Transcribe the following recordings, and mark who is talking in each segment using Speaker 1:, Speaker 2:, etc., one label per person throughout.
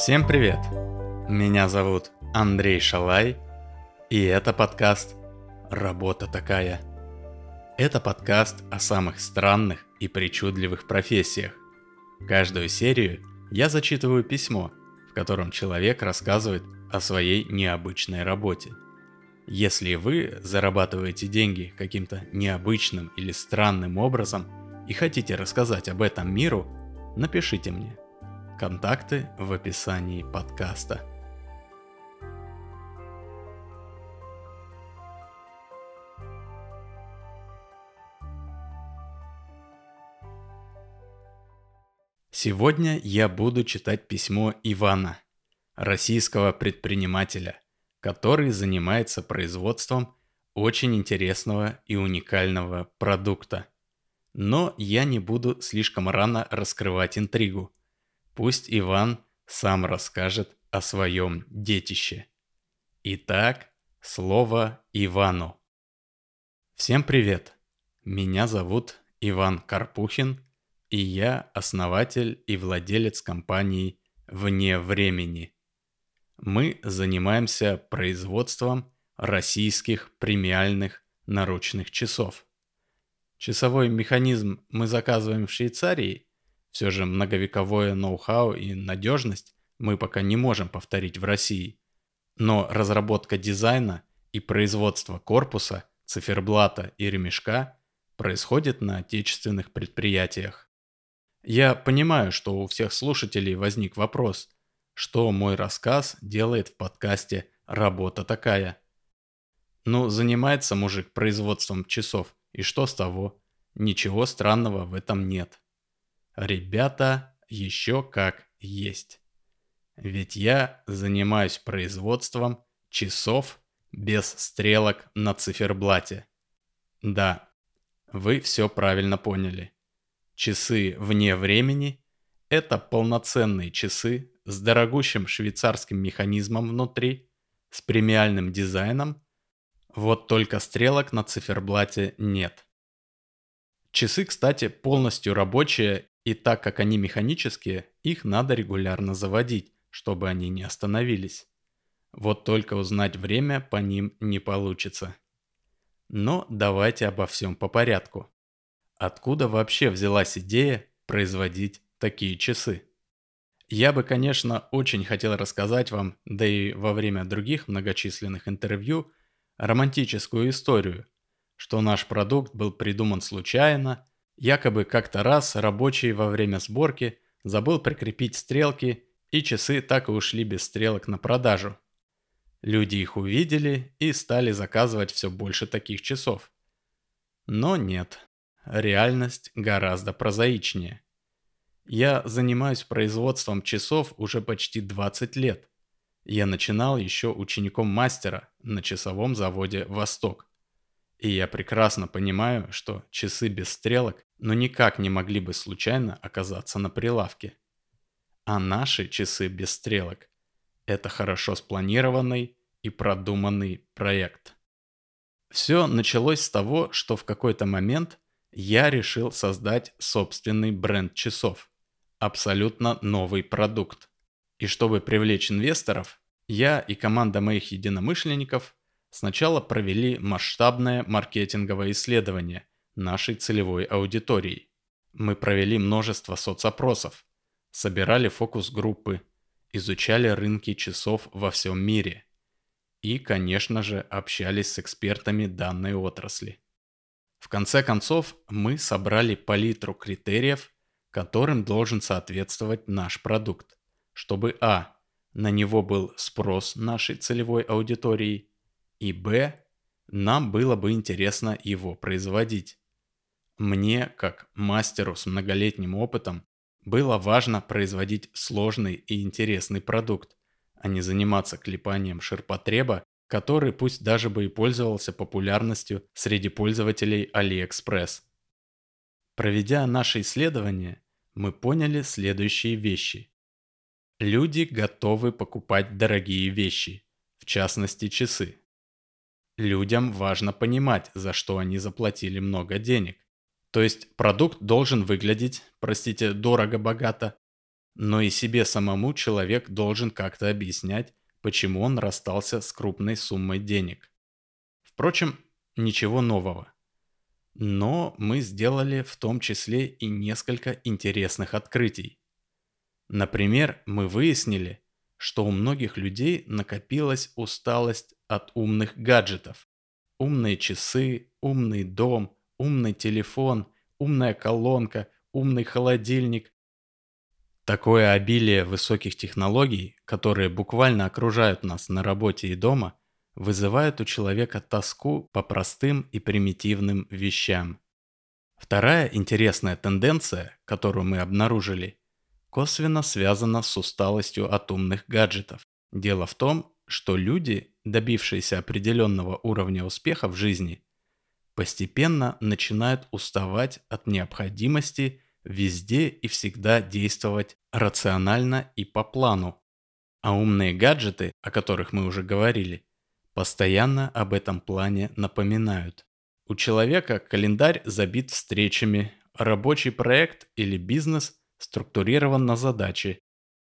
Speaker 1: Всем привет! Меня зовут Андрей Шалай, и это подкаст «Работа такая». Это подкаст о самых странных и причудливых профессиях. Каждую серию я зачитываю письмо, в котором человек рассказывает о своей необычной работе. Если вы зарабатываете деньги каким-то необычным или странным образом и хотите рассказать об этом миру, напишите мне – Контакты в описании подкаста. Сегодня я буду читать письмо Ивана, российского предпринимателя, который занимается производством очень интересного и уникального продукта. Но я не буду слишком рано раскрывать интригу – Пусть Иван сам расскажет о своем детище. Итак, слово Ивану. Всем привет! Меня зовут Иван Карпухин, и я основатель и владелец компании «Вне времени». Мы занимаемся производством российских премиальных наручных часов. Часовой механизм мы заказываем в Швейцарии – все же многовековое ноу-хау и надежность мы пока не можем повторить в России. Но разработка дизайна и производство корпуса, циферблата и ремешка происходит на отечественных предприятиях. Я понимаю, что у всех слушателей возник вопрос, что мой рассказ делает в подкасте «Работа такая». Ну, занимается мужик производством часов, и что с того? Ничего странного в этом нет. Ребята, еще как есть. Ведь я занимаюсь производством часов без стрелок на циферблате. Да, вы все правильно поняли. Часы вне времени – это полноценные часы с дорогущим швейцарским механизмом внутри, с премиальным дизайном, вот только стрелок на циферблате нет. Часы, кстати, полностью рабочие и так как они механические, их надо регулярно заводить, чтобы они не остановились. Вот только узнать время по ним не получится. Но давайте обо всем по порядку. Откуда вообще взялась идея производить такие часы? Я бы, конечно, очень хотел рассказать вам, да и во время других многочисленных интервью, романтическую историю, что наш продукт был придуман случайно, Якобы как-то раз рабочий во время сборки забыл прикрепить стрелки, и часы так и ушли без стрелок на продажу. Люди их увидели и стали заказывать все больше таких часов. Но нет, реальность гораздо прозаичнее. Я занимаюсь производством часов уже почти 20 лет. Я начинал еще учеником мастера на часовом заводе «Восток». И я прекрасно понимаю, что часы без стрелок но никак не могли бы случайно оказаться на прилавке. А наши часы без стрелок – это хорошо спланированный и продуманный проект. Все началось с того, что в какой-то момент я решил создать собственный бренд часов. Абсолютно новый продукт. И чтобы привлечь инвесторов, я и команда моих единомышленников сначала провели масштабное маркетинговое исследование, нашей целевой аудитории. Мы провели множество соцопросов, собирали фокус-группы, изучали рынки часов во всем мире и, конечно же, общались с экспертами данной отрасли. В конце концов, мы собрали палитру критериев, которым должен соответствовать наш продукт, чтобы а. на него был спрос нашей целевой аудитории, и б. нам было бы интересно его производить. Мне, как мастеру с многолетним опытом, было важно производить сложный и интересный продукт, а не заниматься клепанием ширпотреба, который пусть даже бы и пользовался популярностью среди пользователей AliExpress. Проведя наше исследование, мы поняли следующие вещи. Люди готовы покупать дорогие вещи, в частности часы. Людям важно понимать, за что они заплатили много денег. То есть продукт должен выглядеть, простите, дорого-богато, но и себе самому человек должен как-то объяснять, почему он расстался с крупной суммой денег. Впрочем, ничего нового. Но мы сделали в том числе и несколько интересных открытий. Например, мы выяснили, что у многих людей накопилась усталость от умных гаджетов. Умные часы, умный дом, умный телефон, умная колонка, умный холодильник. Такое обилие высоких технологий, которые буквально окружают нас на работе и дома, вызывает у человека тоску по простым и примитивным вещам. Вторая интересная тенденция, которую мы обнаружили, косвенно связана с усталостью от умных гаджетов. Дело в том, что люди, добившиеся определенного уровня успеха в жизни, постепенно начинают уставать от необходимости везде и всегда действовать рационально и по плану. А умные гаджеты, о которых мы уже говорили, постоянно об этом плане напоминают. У человека календарь забит встречами, рабочий проект или бизнес структурирован на задачи,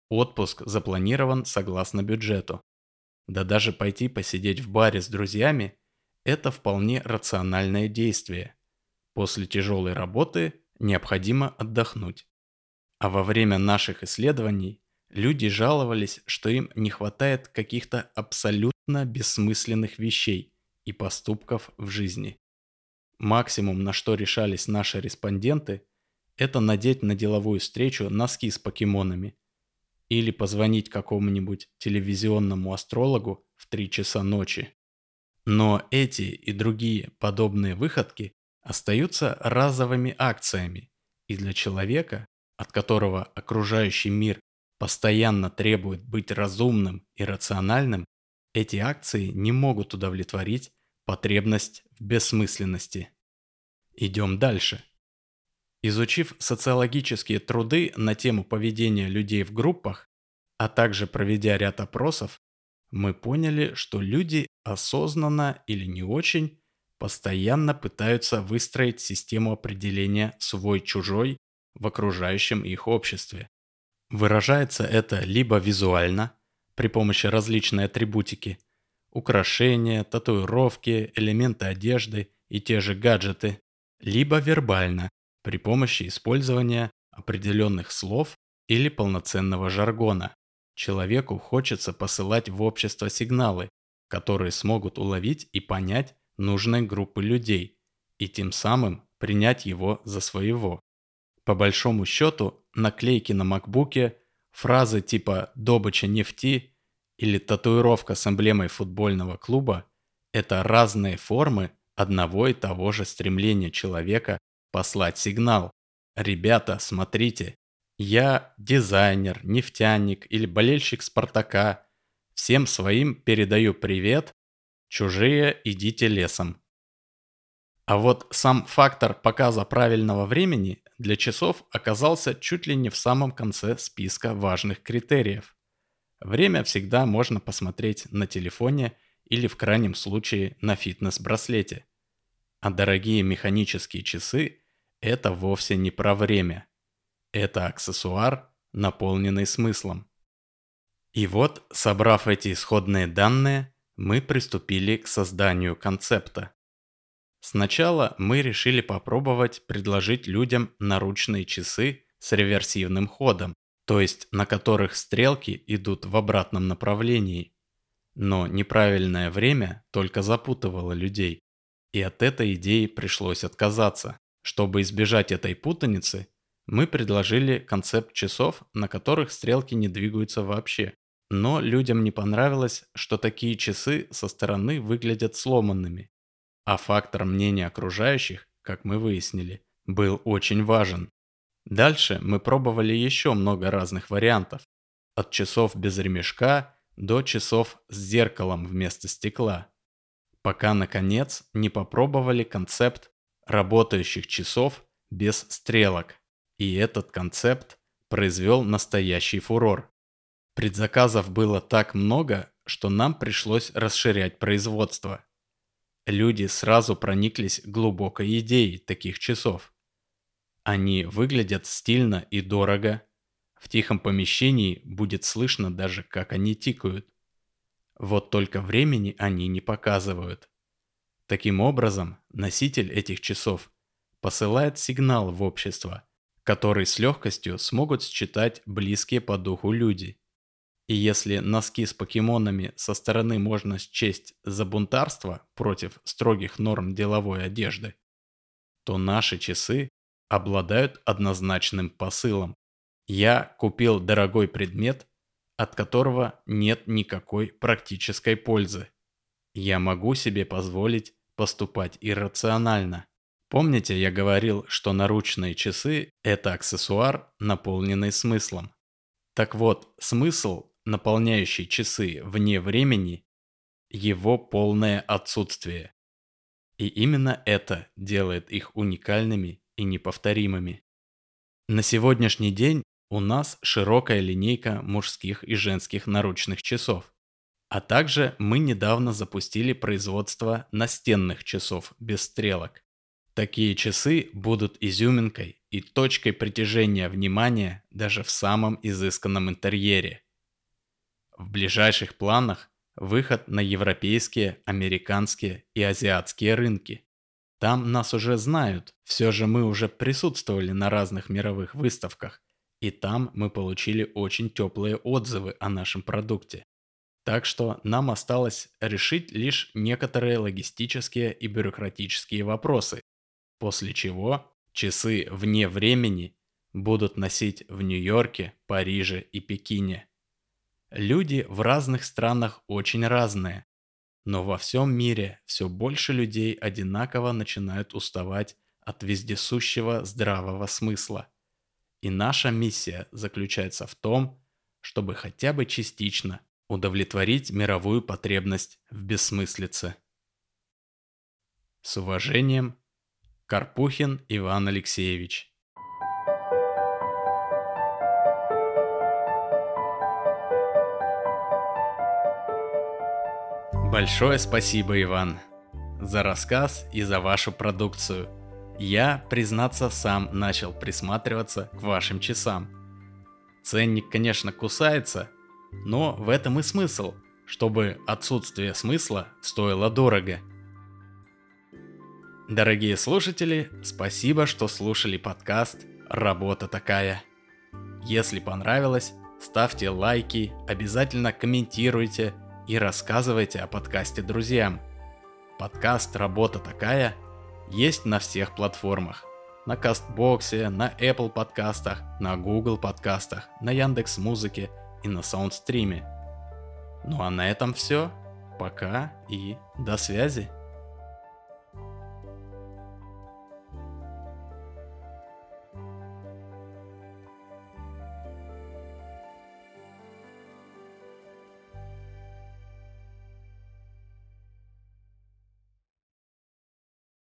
Speaker 1: отпуск запланирован согласно бюджету. Да даже пойти посидеть в баре с друзьями – это вполне рациональное действие. После тяжелой работы необходимо отдохнуть. А во время наших исследований люди жаловались, что им не хватает каких-то абсолютно бессмысленных вещей и поступков в жизни. Максимум, на что решались наши респонденты, это надеть на деловую встречу носки с покемонами или позвонить какому-нибудь телевизионному астрологу в 3 часа ночи. Но эти и другие подобные выходки остаются разовыми акциями, и для человека, от которого окружающий мир постоянно требует быть разумным и рациональным, эти акции не могут удовлетворить потребность в бессмысленности. Идем дальше. Изучив социологические труды на тему поведения людей в группах, а также проведя ряд опросов, мы поняли, что люди осознанно или не очень постоянно пытаются выстроить систему определения свой-чужой в окружающем их обществе. Выражается это либо визуально, при помощи различной атрибутики, украшения, татуировки, элементы одежды и те же гаджеты, либо вербально, при помощи использования определенных слов или полноценного жаргона. Человеку хочется посылать в общество сигналы, которые смогут уловить и понять нужной группы людей, и тем самым принять его за своего. По большому счету, наклейки на макбуке, фразы типа «добыча нефти» или татуировка с эмблемой футбольного клуба – это разные формы одного и того же стремления человека послать сигнал. Ребята, смотрите, я дизайнер, нефтяник или болельщик Спартака. Всем своим передаю привет. Чужие идите лесом. А вот сам фактор показа правильного времени для часов оказался чуть ли не в самом конце списка важных критериев. Время всегда можно посмотреть на телефоне или в крайнем случае на фитнес-браслете. А дорогие механические часы – это вовсе не про время. Это аксессуар, наполненный смыслом. И вот, собрав эти исходные данные, мы приступили к созданию концепта. Сначала мы решили попробовать предложить людям наручные часы с реверсивным ходом, то есть на которых стрелки идут в обратном направлении. Но неправильное время только запутывало людей и от этой идеи пришлось отказаться. Чтобы избежать этой путаницы, мы предложили концепт часов, на которых стрелки не двигаются вообще. Но людям не понравилось, что такие часы со стороны выглядят сломанными. А фактор мнения окружающих, как мы выяснили, был очень важен. Дальше мы пробовали еще много разных вариантов. От часов без ремешка до часов с зеркалом вместо стекла пока, наконец, не попробовали концепт работающих часов без стрелок. И этот концепт произвел настоящий фурор. Предзаказов было так много, что нам пришлось расширять производство. Люди сразу прониклись глубокой идеей таких часов. Они выглядят стильно и дорого, В тихом помещении будет слышно даже, как они тикают. Вот только времени они не показывают. Таким образом, носитель этих часов посылает сигнал в общество, который с легкостью смогут считать близкие по духу люди. И если носки с покемонами со стороны можно счесть за бунтарство против строгих норм деловой одежды, то наши часы обладают однозначным посылом. Я купил дорогой предмет, от которого нет никакой практической пользы. Я могу себе позволить поступать иррационально. Помните, я говорил, что наручные часы – это аксессуар, наполненный смыслом. Так вот, смысл, наполняющий часы вне времени – его полное отсутствие. И именно это делает их уникальными и неповторимыми. На сегодняшний день у нас широкая линейка мужских и женских наручных часов. А также мы недавно запустили производство настенных часов без стрелок. Такие часы будут изюминкой и точкой притяжения внимания даже в самом изысканном интерьере. В ближайших планах выход на европейские, американские и азиатские рынки. Там нас уже знают, все же мы уже присутствовали на разных мировых выставках, и там мы получили очень теплые отзывы о нашем продукте. Так что нам осталось решить лишь некоторые логистические и бюрократические вопросы, после чего часы вне времени будут носить в Нью-Йорке, Париже и Пекине. Люди в разных странах очень разные, но во всем мире все больше людей одинаково начинают уставать от вездесущего здравого смысла. И наша миссия заключается в том, чтобы хотя бы частично удовлетворить мировую потребность в бессмыслице. С уважением, Карпухин Иван Алексеевич. Большое спасибо, Иван, за рассказ и за вашу продукцию. Я, признаться, сам начал присматриваться к вашим часам. Ценник, конечно, кусается, но в этом и смысл, чтобы отсутствие смысла стоило дорого. Дорогие слушатели, спасибо, что слушали подкаст «Работа такая». Если понравилось, ставьте лайки, обязательно комментируйте и рассказывайте о подкасте друзьям. Подкаст «Работа такая» есть на всех платформах. На Кастбоксе, на Apple подкастах, на Google подкастах, на Яндекс Музыке – и на саундстриме. Ну а на этом все. Пока и до связи.